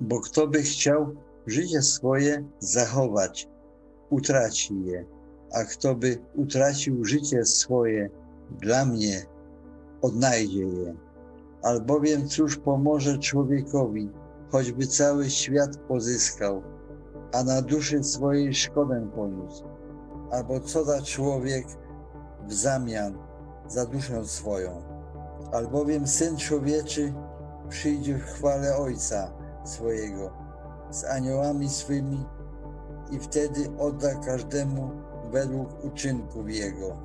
Bo kto by chciał życie swoje zachować, utraci je, a kto by utracił życie swoje dla mnie, odnajdzie je. Albowiem cóż pomoże człowiekowi, choćby cały świat pozyskał, a na duszy swojej szkodę poniósł? Albo co da człowiek w zamian za duszę swoją? Albowiem Syn Człowieczy przyjdzie w chwale Ojca swojego z aniołami swymi i wtedy odda każdemu według uczynków Jego.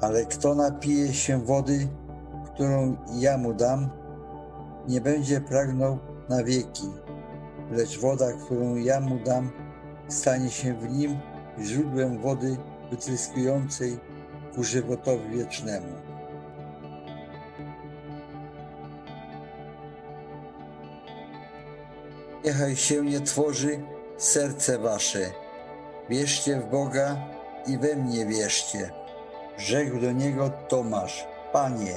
Ale kto napije się wody, którą ja mu dam, nie będzie pragnął na wieki, lecz woda, którą ja mu dam, stanie się w nim źródłem wody wytryskującej ku żywotowi wiecznemu. Niechaj się nie tworzy serce wasze. Wierzcie w Boga i we mnie wierzcie. Rzekł do niego Tomasz, Panie,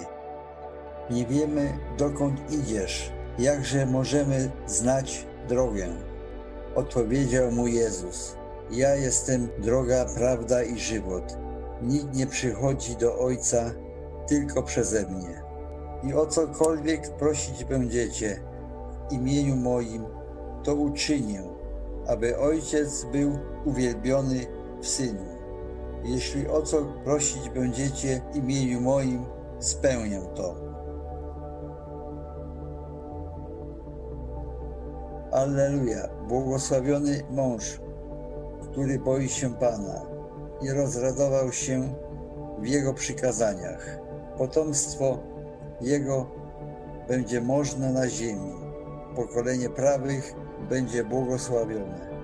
nie wiemy dokąd idziesz, jakże możemy znać drogę? Odpowiedział mu Jezus, ja jestem droga, prawda i żywot. Nikt nie przychodzi do Ojca tylko przeze mnie. I o cokolwiek prosić będziecie w imieniu moim, to uczynię, aby Ojciec był uwielbiony w Synu. Jeśli o co prosić będziecie w imieniu moim, spełnię to. Alleluja, błogosławiony mąż, który boi się Pana i rozradował się w Jego przykazaniach. Potomstwo Jego będzie możne na ziemi. Pokolenie prawych będzie błogosławione.